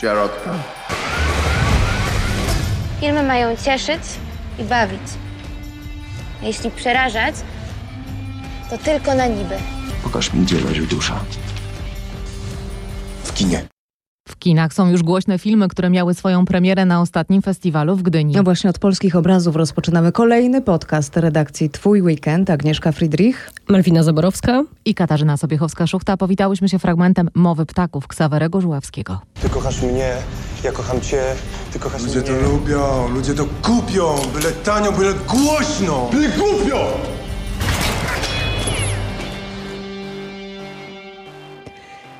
Środka. Filmy mają cieszyć i bawić. A jeśli przerażać, to tylko na niby. Pokaż mi, gdzie leży dusza. W kinie. W kinach są już głośne filmy, które miały swoją premierę na ostatnim festiwalu w Gdyni. No właśnie od polskich obrazów rozpoczynamy kolejny podcast redakcji Twój Weekend. Agnieszka Friedrich. Malwina Zaborowska. I Katarzyna Sobiechowska-Szuchta powitałyśmy się fragmentem Mowy Ptaków Ksawerego Żuławskiego. Ty kochasz mnie, ja kocham cię, ty kochasz Ludzie mnie. to lubią, ludzie to kupią, byle tanio, byle głośno. Byle głupio!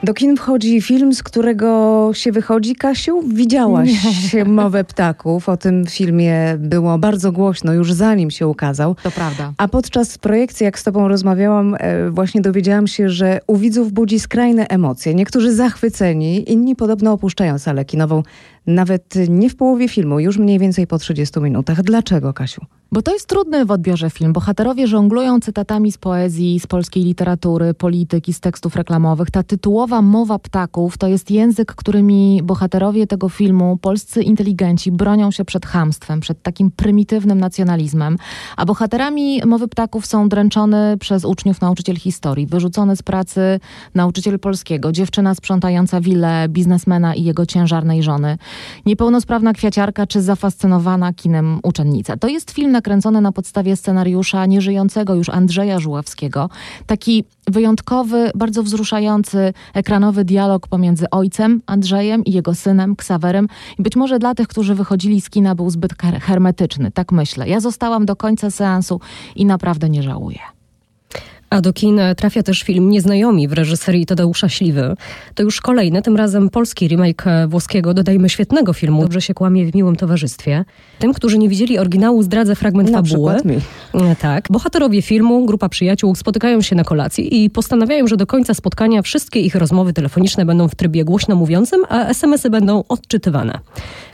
Do kin wchodzi film, z którego się wychodzi. Kasiu, widziałaś Mowę Ptaków. O tym filmie było bardzo głośno już zanim się ukazał. To prawda. A podczas projekcji, jak z tobą rozmawiałam, e, właśnie dowiedziałam się, że u widzów budzi skrajne emocje. Niektórzy zachwyceni, inni podobno opuszczają salę kinową. Nawet nie w połowie filmu, już mniej więcej po 30 minutach. Dlaczego, Kasiu? Bo to jest trudny w odbiorze film. Bohaterowie żonglują cytatami z poezji, z polskiej literatury, polityki, z tekstów reklamowych. Ta tytułowa mowa ptaków to jest język, którymi bohaterowie tego filmu, polscy inteligenci, bronią się przed chamstwem, przed takim prymitywnym nacjonalizmem. A bohaterami mowy ptaków są dręczony przez uczniów nauczyciel historii, wyrzucony z pracy nauczyciel polskiego, dziewczyna sprzątająca willę biznesmena i jego ciężarnej żony, niepełnosprawna kwiaciarka czy zafascynowana kinem uczennica. To jest film nakręcony na podstawie scenariusza nieżyjącego już Andrzeja Żuławskiego. Taki wyjątkowy, bardzo wzruszający ekranowy dialog pomiędzy ojcem Andrzejem i jego synem Ksawerem. I być może dla tych, którzy wychodzili z kina był zbyt her- hermetyczny, tak myślę. Ja zostałam do końca seansu i naprawdę nie żałuję. A do kin trafia też film Nieznajomi w reżyserii Tadeusza Śliwy. To już kolejny, tym razem polski remake włoskiego, dodajmy świetnego filmu. Dobrze się kłamie w miłym towarzystwie. Tym, którzy nie widzieli oryginału, zdradzę fragment Na fabuły. E, Tak. Bohaterowie filmu, grupa przyjaciół spotykają się na kolacji i postanawiają, że do końca spotkania wszystkie ich rozmowy telefoniczne będą w trybie głośno mówiącym, a SMS-y będą odczytywane.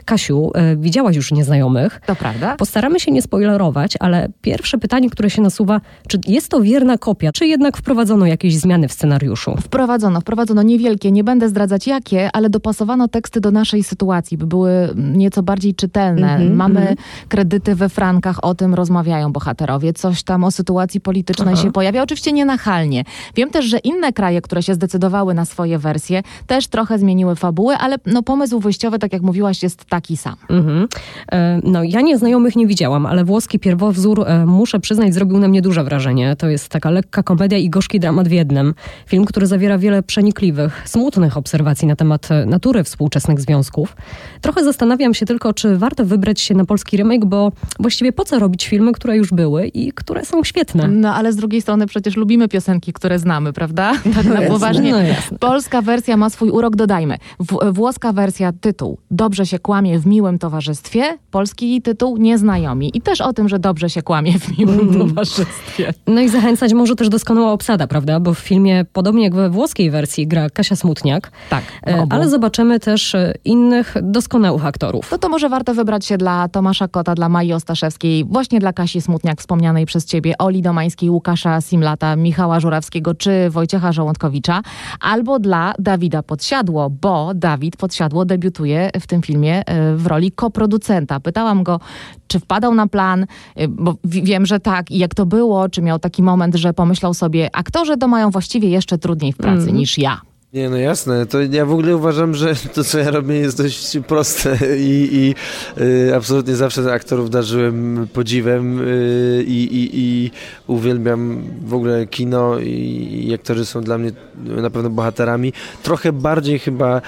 Kasiu, e, widziałaś już Nieznajomych. To prawda? Postaramy się nie spoilerować, ale pierwsze pytanie, które się nasuwa, czy jest to wierna kopia, czy jednak wprowadzono jakieś zmiany w scenariuszu? Wprowadzono, wprowadzono niewielkie, nie będę zdradzać jakie, ale dopasowano teksty do naszej sytuacji, by były nieco bardziej czytelne. Mhm, Mamy kredyty we frankach, o tym rozmawiają bohaterowie. Coś tam o sytuacji politycznej się pojawia, oczywiście nie nachalnie. Wiem też, że inne kraje, które się zdecydowały na swoje wersje, też trochę zmieniły fabuły, ale no, pomysł wyjściowy, tak jak mówiłaś, jest taki sam. Mhm. E, No, ja nieznajomych nie widziałam, ale włoski pierwowzór, e, muszę przyznać, zrobił na mnie duże wrażenie. To jest taka lekka komedia i gorzki dramat w jednym. Film, który zawiera wiele przenikliwych, smutnych obserwacji na temat e, natury współczesnych związków. Trochę zastanawiam się tylko, czy warto wybrać się na polski remake, bo właściwie po co robić filmy, które już były i które są świetne? No ale z drugiej strony przecież lubimy piosenki, które znamy, prawda? Tak na poważnie. No. Polska wersja ma swój urok, dodajmy. W, włoska wersja tytuł Dobrze się kłamie w miłym towarzystwie, polski tytuł Nieznajomi. I też o tym, że dobrze się kłamie w miłym Mm. towarzystwie. No i zachęcać może też doskonała obsada, prawda? Bo w filmie, podobnie jak we włoskiej wersji, gra Kasia Smutniak. Tak, E, obu. Ale zobaczymy też e, innych doskonałych aktorów. No to może warto wybrać się dla Tomasza Kota, dla Maji Ostaszewskiej, właśnie dla Kasi Smutniak, wspomnianej przez ciebie, Oli Domańskiej, Łukasza Simlata, Michała Żurawskiego czy Wojciecha Żołądkowicza, albo dla Dawida Podsiadło, bo Dawid Podsiadło debiutuje w tym filmie e, w roli koproducenta. Pytałam go, czy wpadał na plan, e, bo wi- wiem, że tak, i jak to było, czy miał taki moment, że pomyślał sobie, aktorzy to mają właściwie jeszcze trudniej w pracy niż ja. Nie, no jasne. To ja w ogóle uważam, że to, co ja robię, jest dość proste i, i y, absolutnie zawsze aktorów darzyłem podziwem y, i, i, uwielbiam w ogóle kino i, i aktorzy są dla mnie na pewno bohaterami. Trochę bardziej chyba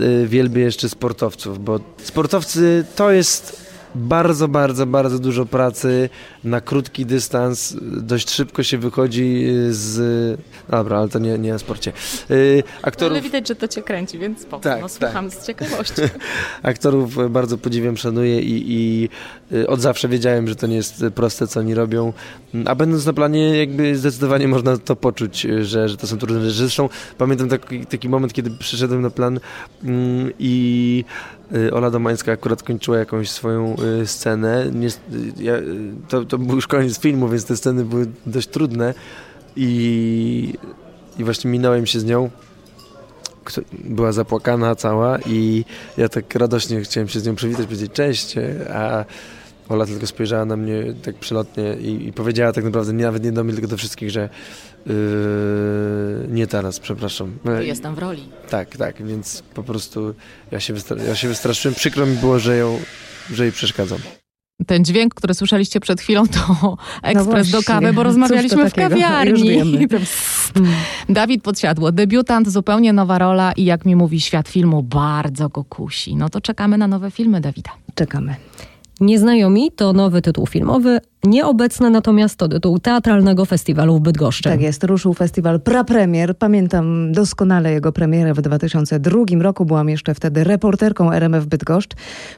y, wielbię jeszcze sportowców, bo sportowcy to jest bardzo, bardzo, bardzo dużo pracy na krótki dystans. Dość szybko się wychodzi z... Dobra, ale to nie, nie o sporcie. Y, aktorów... widać, że to cię kręci, więc spoko. Tak, No, słucham z ciekawości. Aktorów e, bardzo podziwiam, szanuję i, i y, od zawsze wiedziałem, że to nie jest proste, co oni robią. A będąc na planie, jakby zdecydowanie można to poczuć, y, że, że to są trudne rzeczy. Zresztą pamiętam taki, taki moment, kiedy przyszedłem na plan mm, i y, Ola Domańska akurat kończyła jakąś swoją y, scenę. Nie, y, ja, y, to, to był już koniec filmu, więc te sceny były dość trudne i, i właśnie minąłem się z nią była zapłakana cała i ja tak radośnie chciałem się z nią przywitać, powiedzieć cześć, a Ola tylko spojrzała na mnie tak przelotnie i, i powiedziała tak naprawdę nie, nawet nie do mnie, tylko do wszystkich, że yy, nie teraz, przepraszam. Jestem w roli. Tak, tak, więc po prostu ja się, wystra- ja się wystraszyłem. Przykro mi było, że, ją, że jej przeszkadzam. Ten dźwięk, który słyszeliście przed chwilą, to ekspres do właśnie. kawy, bo rozmawialiśmy w kawiarni. Dawid Podsiadło, debiutant, zupełnie nowa rola i jak mi mówi świat filmu, bardzo go kusi. No to czekamy na nowe filmy Dawida. Czekamy. Nieznajomi to nowy tytuł filmowy, nieobecne natomiast to tytuł teatralnego festiwalu w Bydgoszczy. Tak jest, ruszył festiwal Prapremier. Pamiętam doskonale jego premierę w 2002 roku. Byłam jeszcze wtedy reporterką RMF Bydgoszcz.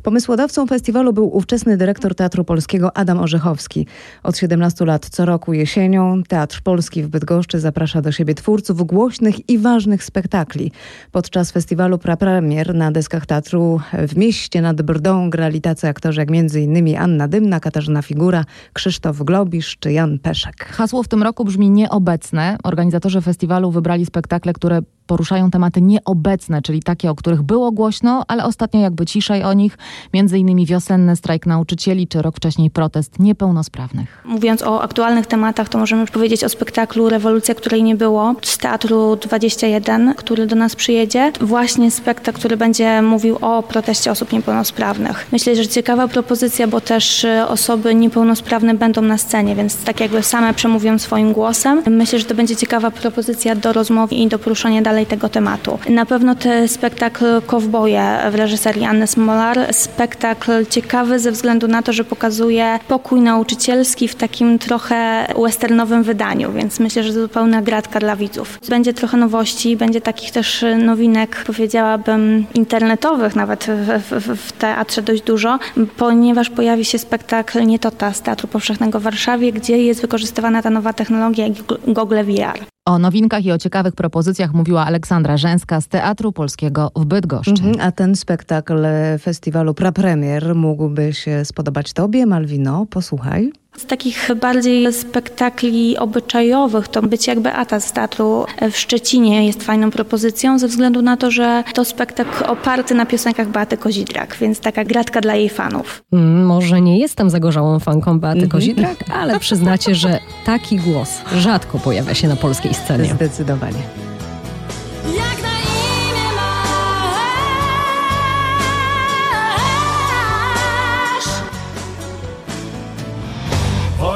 Pomysłodawcą festiwalu był ówczesny dyrektor Teatru Polskiego Adam Orzechowski. Od 17 lat co roku jesienią Teatr Polski w Bydgoszczy zaprasza do siebie twórców głośnych i ważnych spektakli. Podczas festiwalu Prapremier na deskach teatru w mieście nad Brdą grali tacy aktorzy jak m.in. Anna Dymna, Katarzyna Figura, Krzysztof Globisz czy Jan Peszek. Hasło w tym roku brzmi nieobecne. Organizatorzy festiwalu wybrali spektakle, które poruszają tematy nieobecne, czyli takie, o których było głośno, ale ostatnio jakby ciszej o nich. Między innymi wiosenny strajk nauczycieli, czy rok wcześniej protest niepełnosprawnych. Mówiąc o aktualnych tematach, to możemy powiedzieć o spektaklu Rewolucja, której nie było z Teatru 21, który do nas przyjedzie. Właśnie spektakl, który będzie mówił o proteście osób niepełnosprawnych. Myślę, że ciekawa propozycja, bo też y, osoby niepełnosprawne będą na scenie, więc tak jakby same przemówią swoim głosem. Myślę, że to będzie ciekawa propozycja do rozmowy i do poruszania dalej tego tematu. Na pewno ten spektakl Kowboje w reżyserii Anny Smolar, spektakl ciekawy ze względu na to, że pokazuje pokój nauczycielski w takim trochę westernowym wydaniu, więc myślę, że zupełna gratka dla widzów. Będzie trochę nowości, będzie takich też nowinek, powiedziałabym, internetowych nawet w, w, w teatrze dość dużo, ponieważ pojawi się spektakl Nietota z Teatru Powszechnego w Warszawie, gdzie jest wykorzystywana ta nowa technologia Google VR. O nowinkach i o ciekawych propozycjach mówiła Aleksandra Rzęska z Teatru Polskiego w Bydgoszczy. Mhm, a ten spektakl festiwalu Prapremier mógłby się spodobać tobie, Malwino? Posłuchaj. Z takich bardziej spektakli obyczajowych to być jakby Ata z teatru w Szczecinie jest fajną propozycją ze względu na to, że to spektakl oparty na piosenkach Beaty Kozidrak, więc taka gratka dla jej fanów. Mm, Może nie jestem zagorzałą fanką Beaty Kozidrak, ale przyznacie, że taki głos rzadko pojawia się na polskiej scenie. Zdecydowanie.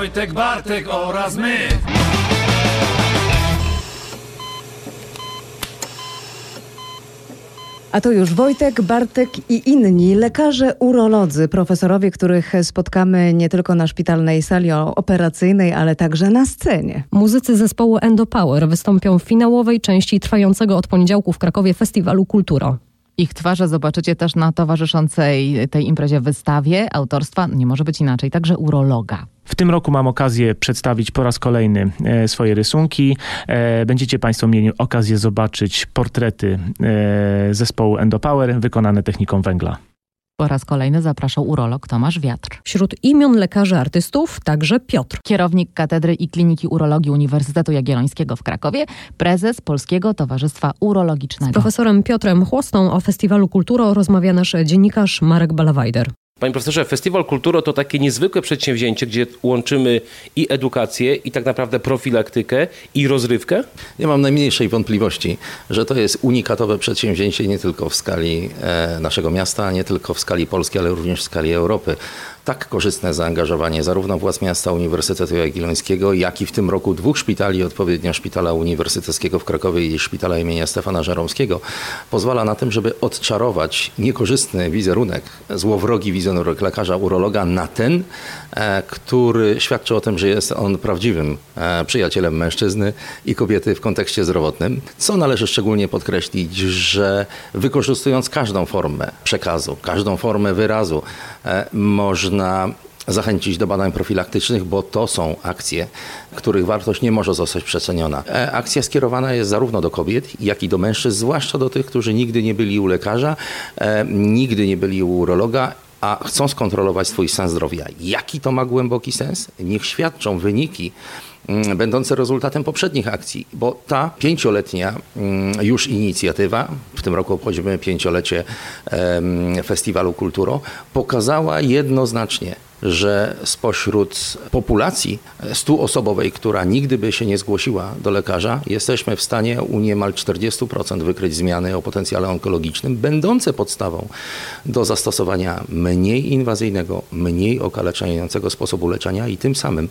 Wojtek, Bartek oraz my. A to już Wojtek, Bartek i inni lekarze urolodzy, profesorowie, których spotkamy nie tylko na szpitalnej sali operacyjnej, ale także na scenie. Muzycy zespołu Endopower wystąpią w finałowej części trwającego od poniedziałku w Krakowie festiwalu Kulturo. Ich twarze zobaczycie też na towarzyszącej tej imprezie wystawie autorstwa, nie może być inaczej, także urologa. W tym roku mam okazję przedstawić po raz kolejny e, swoje rysunki. E, Będziecie Państwo mieli okazję zobaczyć portrety e, zespołu Endopower wykonane techniką węgla. Po raz kolejny zapraszał urolog Tomasz Wiatr. Wśród imion lekarzy artystów także Piotr. Kierownik Katedry i Kliniki Urologii Uniwersytetu Jagiellońskiego w Krakowie, prezes Polskiego Towarzystwa Z Urologicznego. profesorem Piotrem Chłostą o festiwalu Kulturo rozmawia nasz dziennikarz Marek Balawajder. Panie profesorze, Festiwal Kulturo to takie niezwykłe przedsięwzięcie, gdzie łączymy i edukację, i tak naprawdę profilaktykę, i rozrywkę. Nie mam najmniejszej wątpliwości, że to jest unikatowe przedsięwzięcie nie tylko w skali e, naszego miasta, nie tylko w skali Polski, ale również w skali Europy. Tak korzystne zaangażowanie zarówno władz miasta Uniwersytetu Jagiellońskiego, jak i w tym roku dwóch szpitali, odpowiednio Szpitala Uniwersyteckiego w Krakowie i Szpitala imienia Stefana Żeromskiego, pozwala na tym, żeby odczarować niekorzystny wizerunek, złowrogi wizerunek lekarza urologa na ten, e, który świadczy o tym, że jest on prawdziwym e, przyjacielem mężczyzny i kobiety w kontekście zdrowotnym. Co należy szczególnie podkreślić, że wykorzystując każdą formę przekazu, każdą formę wyrazu, e, można zachęcić do badań profilaktycznych, bo to są akcje, których wartość nie może zostać przeceniona. E, Akcja skierowana jest zarówno do kobiet, jak i do mężczyzn, zwłaszcza do tych, którzy nigdy nie byli u lekarza, e, nigdy nie byli u urologa, a chcą skontrolować swój stan zdrowia. Jaki to ma głęboki sens? Niech świadczą wyniki będące rezultatem poprzednich akcji, bo ta pięcioletnia mm, już inicjatywa, w tym roku obchodzimy pięciolecie Festiwalu Kulturo, pokazała jednoznacznie, że spośród populacji stuosobowej, która nigdy by się nie zgłosiła do lekarza, jesteśmy w stanie u niemal 40% wykryć zmiany o potencjale onkologicznym, będące podstawą do zastosowania mniej inwazyjnego, mniej okaleczającego sposobu leczenia i tym samym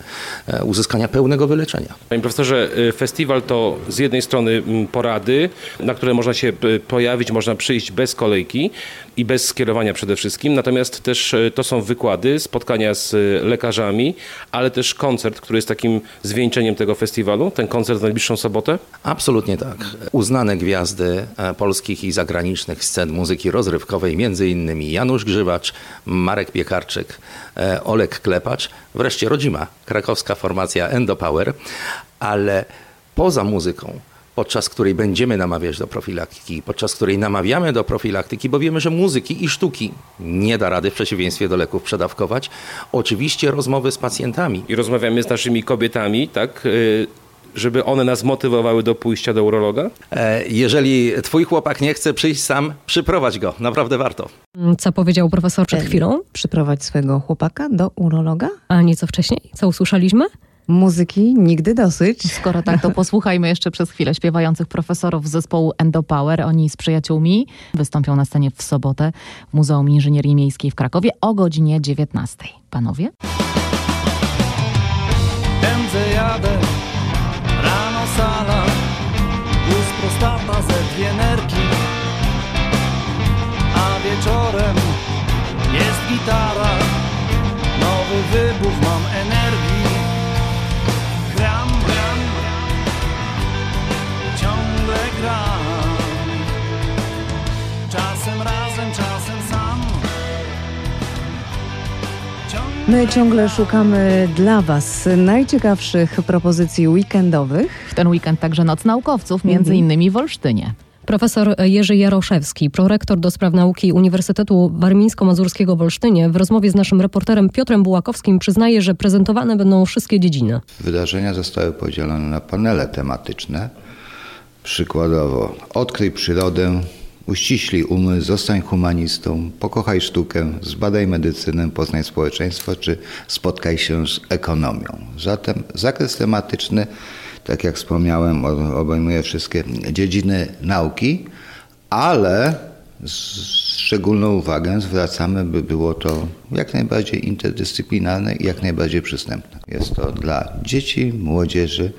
e, uzyskania pełnego wyleczenia. Panie profesorze, y, festiwal to z jednej strony mm, porady, na które można się y, pojawić, można przyjść bez kolejki i bez skierowania przede wszystkim, natomiast też y, to są wykłady, spotkania z y, lekarzami, ale też koncert, który jest takim zwieńczeniem tego festiwalu, ten koncert w najbliższą sobotę. Absolutnie tak. Uznane gwiazdy e, polskich i zagranicznych scen muzyki rozrywkowej, między innymi Janusz Grzywacz, Marek Piekarczyk, e, Olek Klepacz, wreszcie rodzima krakowska formacja Endopower, ale poza muzyką podczas której będziemy namawiać do profilaktyki, podczas której namawiamy do profilaktyki, bo wiemy, że muzyki i sztuki nie da rady w przeciwieństwie do leków przedawkować. Oczywiście rozmowy z pacjentami. I rozmawiamy z naszymi kobietami, tak, y, żeby one nas motywowały do pójścia do urologa? E, Jeżeli twój chłopak nie chce przyjść sam, przyprowadź go. Naprawdę warto. Co powiedział profesor przed chwilą? Przyprowadź swojego chłopaka do urologa? A nieco wcześniej? Co usłyszeliśmy? Muzyki nigdy dosyć. Skoro tak, to posłuchajmy jeszcze przez chwilę śpiewających profesorów z zespołu Endopower. Oni z przyjaciółmi wystąpią na scenie w sobotę w Muzeum Inżynierii Miejskiej w Krakowie o godzinie 19. Panowie? Pędzę, jadę, rano sala, plus prostata ze dwie nerki, a wieczorem jest gitara, nowy wybuch My ciągle szukamy dla Was najciekawszych propozycji weekendowych. W ten weekend także Noc Naukowców, między Mhm. innymi w Olsztynie. Profesor Jerzy Jaroszewski, prorektor do spraw nauki Uniwersytetu Warmińsko-Mazurskiego w Olsztynie, w rozmowie z naszym reporterem Piotrem Bułakowskim przyznaje, że prezentowane będą wszystkie dziedziny. Wydarzenia zostały podzielone na panele tematyczne. Przykładowo Odkryj przyrodę, Uściślij umysł, zostań humanistą, pokochaj sztukę, zbadaj medycynę, poznaj społeczeństwo, czy spotkaj się z ekonomią. Zatem zakres tematyczny, tak jak wspomniałem, obejmuje wszystkie dziedziny nauki, ale szczególną uwagę zwracamy, by było to jak najbardziej interdyscyplinarne i jak najbardziej przystępne. Jest to dla dzieci, młodzieży,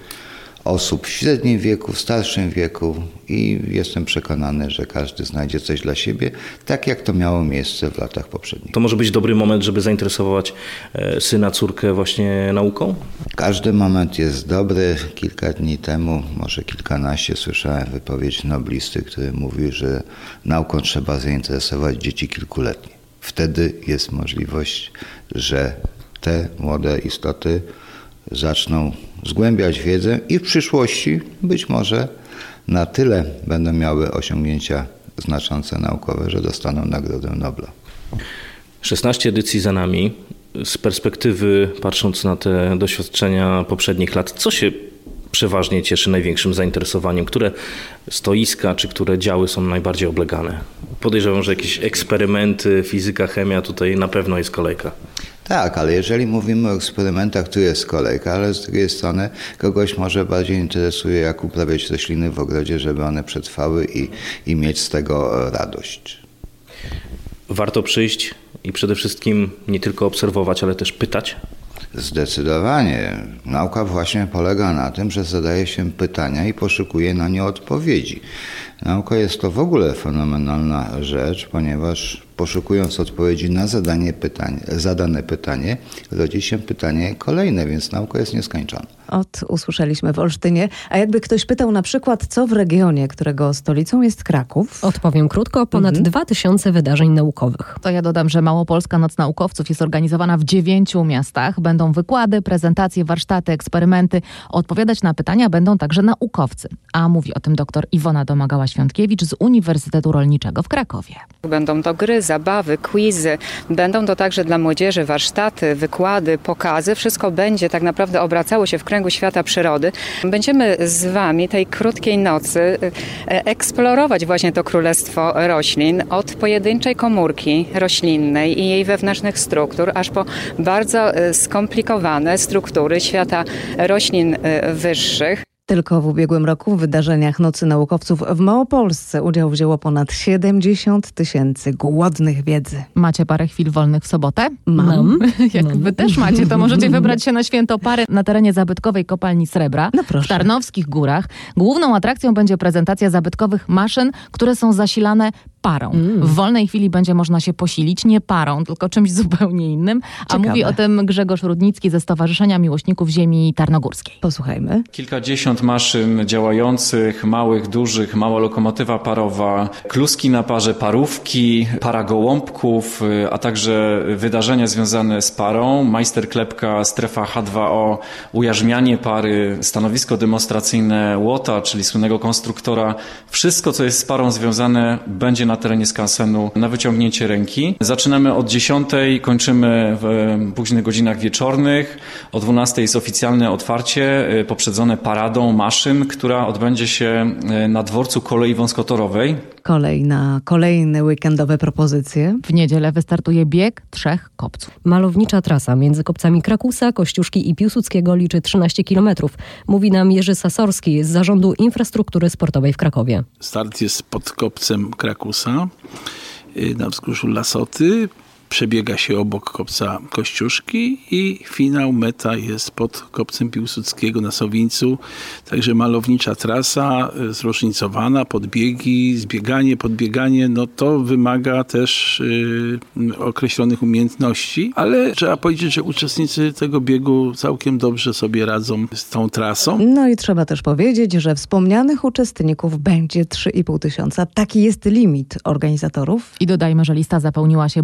osób w średnim wieku, w starszym wieku i jestem przekonany, że każdy znajdzie coś dla siebie, tak jak to miało miejsce w latach poprzednich. To może być dobry moment, żeby zainteresować e, syna, córkę właśnie nauką? Każdy moment jest dobry. Kilka dni temu, może kilkanaście, słyszałem wypowiedź noblisty, który mówił, że nauką trzeba zainteresować dzieci kilkuletnie. Wtedy jest możliwość, że te młode istoty zaczną zgłębiać wiedzę i w przyszłości być może na tyle będą miały osiągnięcia znaczące naukowe, że dostaną Nagrodę Nobla. 16 edycji za nami. Z perspektywy, patrząc na te doświadczenia poprzednich lat, co się przeważnie cieszy największym zainteresowaniem? Które stoiska czy które działy są najbardziej oblegane? Podejrzewam, że jakieś eksperymenty, fizyka, chemia, tutaj na pewno jest kolejka. Tak, ale jeżeli mówimy o eksperymentach, tu jest kolejka, ale z drugiej strony kogoś może bardziej interesuje, jak uprawiać rośliny w ogrodzie, żeby one przetrwały i, i mieć z tego radość. Warto przyjść i przede wszystkim nie tylko obserwować, ale też pytać. Zdecydowanie. Nauka właśnie polega na tym, że zadaje się pytania i poszukuje na nie odpowiedzi. Nauka jest to w ogóle fenomenalna rzecz, ponieważ poszukując odpowiedzi na zadanie pytań, zadane pytanie, rodzi się pytanie kolejne, więc nauka jest nieskończona. Od usłyszeliśmy w Olsztynie. A jakby ktoś pytał na przykład, co w regionie, którego stolicą jest Kraków? Odpowiem krótko, ponad 2000 wydarzeń naukowych. To ja dodam, że Małopolska Noc Naukowców jest organizowana w dziewięciu miastach. Będą wykłady, prezentacje, warsztaty, eksperymenty. Odpowiadać na pytania będą także naukowcy. A mówi o tym dr Iwona Domagała Świątkiewicz z Uniwersytetu Rolniczego w Krakowie. Będą to gry, zabawy, quizy, będą to także dla młodzieży warsztaty, wykłady, pokazy. Wszystko będzie tak naprawdę obracało się w kręgu świata przyrody. Będziemy z Wami tej krótkiej nocy e, eksplorować właśnie to królestwo roślin od pojedynczej komórki roślinnej i jej wewnętrznych struktur, aż po bardzo e, skomplikowane struktury świata roślin e, wyższych. Tylko w ubiegłym roku w wydarzeniach Nocy Naukowców w Małopolsce udział wzięło ponad 70 tysięcy głodnych wiedzy. Macie parę chwil wolnych w sobotę? Mam. Jak Mam. wy też macie, to możecie wybrać się na święto pary na terenie zabytkowej kopalni Srebra w Tarnowskich Górach. Główną atrakcją będzie prezentacja zabytkowych maszyn, które są zasilane parą. W wolnej chwili będzie można się posilić nie parą, tylko czymś zupełnie innym. A Ciekawe. mówi o tym Grzegorz Rudnicki ze Stowarzyszenia Miłośników Ziemi Tarnogórskiej. Posłuchajmy. Kilkadziesiąt maszyn działających, małych, dużych, mała lokomotywa parowa, kluski na parze, parówki, para gołąbków, a także wydarzenia związane z parą, majsterklepka, strefa H2O, ujarzmianie pary, stanowisko demonstracyjne Łota, czyli słynnego konstruktora. Wszystko, co jest z parą związane, będzie na terenie skansenu na wyciągnięcie ręki. Zaczynamy od 10, kończymy w późnych godzinach wieczornych. O 12 jest oficjalne otwarcie, e, poprzedzone paradą maszyn, która odbędzie się e, na dworcu kolei wąskotorowej. Kolej na kolejne weekendowe propozycje. W niedzielę wystartuje bieg trzech kopców. Malownicza trasa między kopcami Krakusa, Kościuszki i Piłsudskiego liczy 13 kilometrów. Mówi nam Jerzy Sasorski z Zarządu Infrastruktury Sportowej w Krakowie. Start jest pod kopcem Krakusa y, na wzgórzu Lasoty. Przebiega się obok kopca Kościuszki i finał, meta jest pod kopcem Piłsudskiego na Sowińcu. Także malownicza trasa, y, zróżnicowana, podbiegi, zbieganie, podbieganie, no to wymaga też y, określonych umiejętności, ale trzeba powiedzieć, że uczestnicy tego biegu całkiem dobrze sobie radzą z tą trasą. No i trzeba też powiedzieć, że wspomnianych uczestników będzie 3,5 tysiąca. Taki jest limit organizatorów. I dodajmy, że lista zapełniła się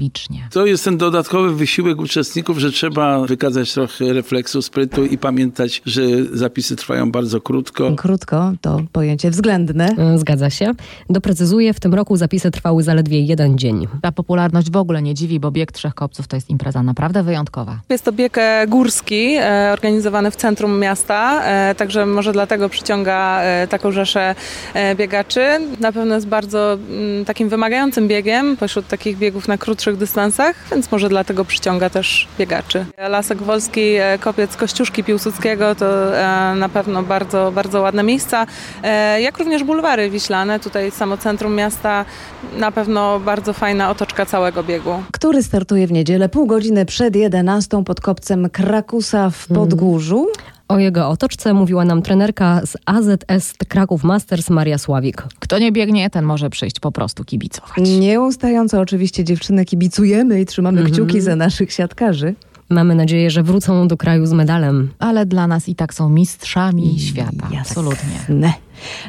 błyskawicznie. To jest ten dodatkowy wysiłek uczestników, że trzeba wykazać trochę refleksu, sprytu i pamiętać, że zapisy trwają bardzo krótko. Krótko to pojęcie względne. Zgadza się. Doprecyzuję, w tym roku zapisy trwały zaledwie jeden dzień. Ta popularność w ogóle nie dziwi, bo bieg trzech kopców to jest impreza naprawdę wyjątkowa. Jest to bieg e, górski, e, organizowany w centrum miasta, e, także może dlatego przyciąga e, taką rzeszę e, biegaczy. Na pewno jest bardzo mm, takim wymagającym biegiem pośród takich biegów na krótszych dystansach, więc może dlatego przyciąga też biegaczy. Lasek Wolski, e, kopiec Kościuszki Piłsudskiego to e, na pewno bardzo, bardzo ładne miejsca, e, jak również bulwary wiślane. Tutaj samo centrum miasta, na pewno bardzo fajna otoczka całego biegu. Który startuje w niedzielę pół godziny przed 11 pod kopcem Krakusa w Podgórzu. O jego otoczce mówiła nam trenerka z AZS Kraków Masters Maria Sławik. Kto nie biegnie, ten może przyjść po prostu kibicować. Nieustająco oczywiście dziewczyny kibicujemy i trzymamy Mhm. kciuki za naszych siatkarzy. Mamy nadzieję, że wrócą do kraju z medalem. Ale dla nas i tak są mistrzami świata. Absolutnie.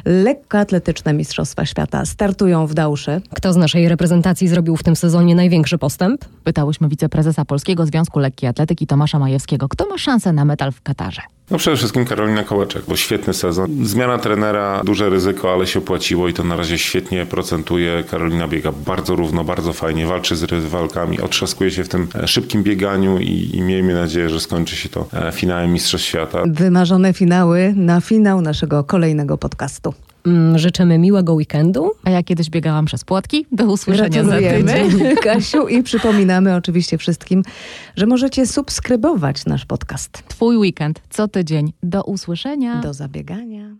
Ne. Lekkoatletyczne Mistrzostwa Świata startują w Dausze. Kto z naszej reprezentacji zrobił w tym sezonie największy postęp? Pytałyśmy wiceprezesa Polskiego Związku Lekkiej Atletyki Tomasza Majewskiego, kto ma szansę na medal w Katarze. No przede wszystkim Karolina Kołeczek, bo świetny sezon. Zmiana trenera, duże ryzyko, ale się opłaciło i to na razie świetnie procentuje. Karolina biega bardzo równo, bardzo fajnie, walczy z rywalkami, otrzaskuje się w tym e, szybkim bieganiu i, i miejmy nadzieję, że skończy się to e, finałem Mistrzostw Świata. Wymarzone finały na finał naszego kolejnego podcastu. Mm, Życzymy miłego weekendu. A ja kiedyś biegałam przez płotki. Do usłyszenia za tydzień. Kasiu, i przypominamy oczywiście wszystkim, że możecie subskrybować nasz podcast. Twój weekend co tydzień. Do usłyszenia. Do zabiegania.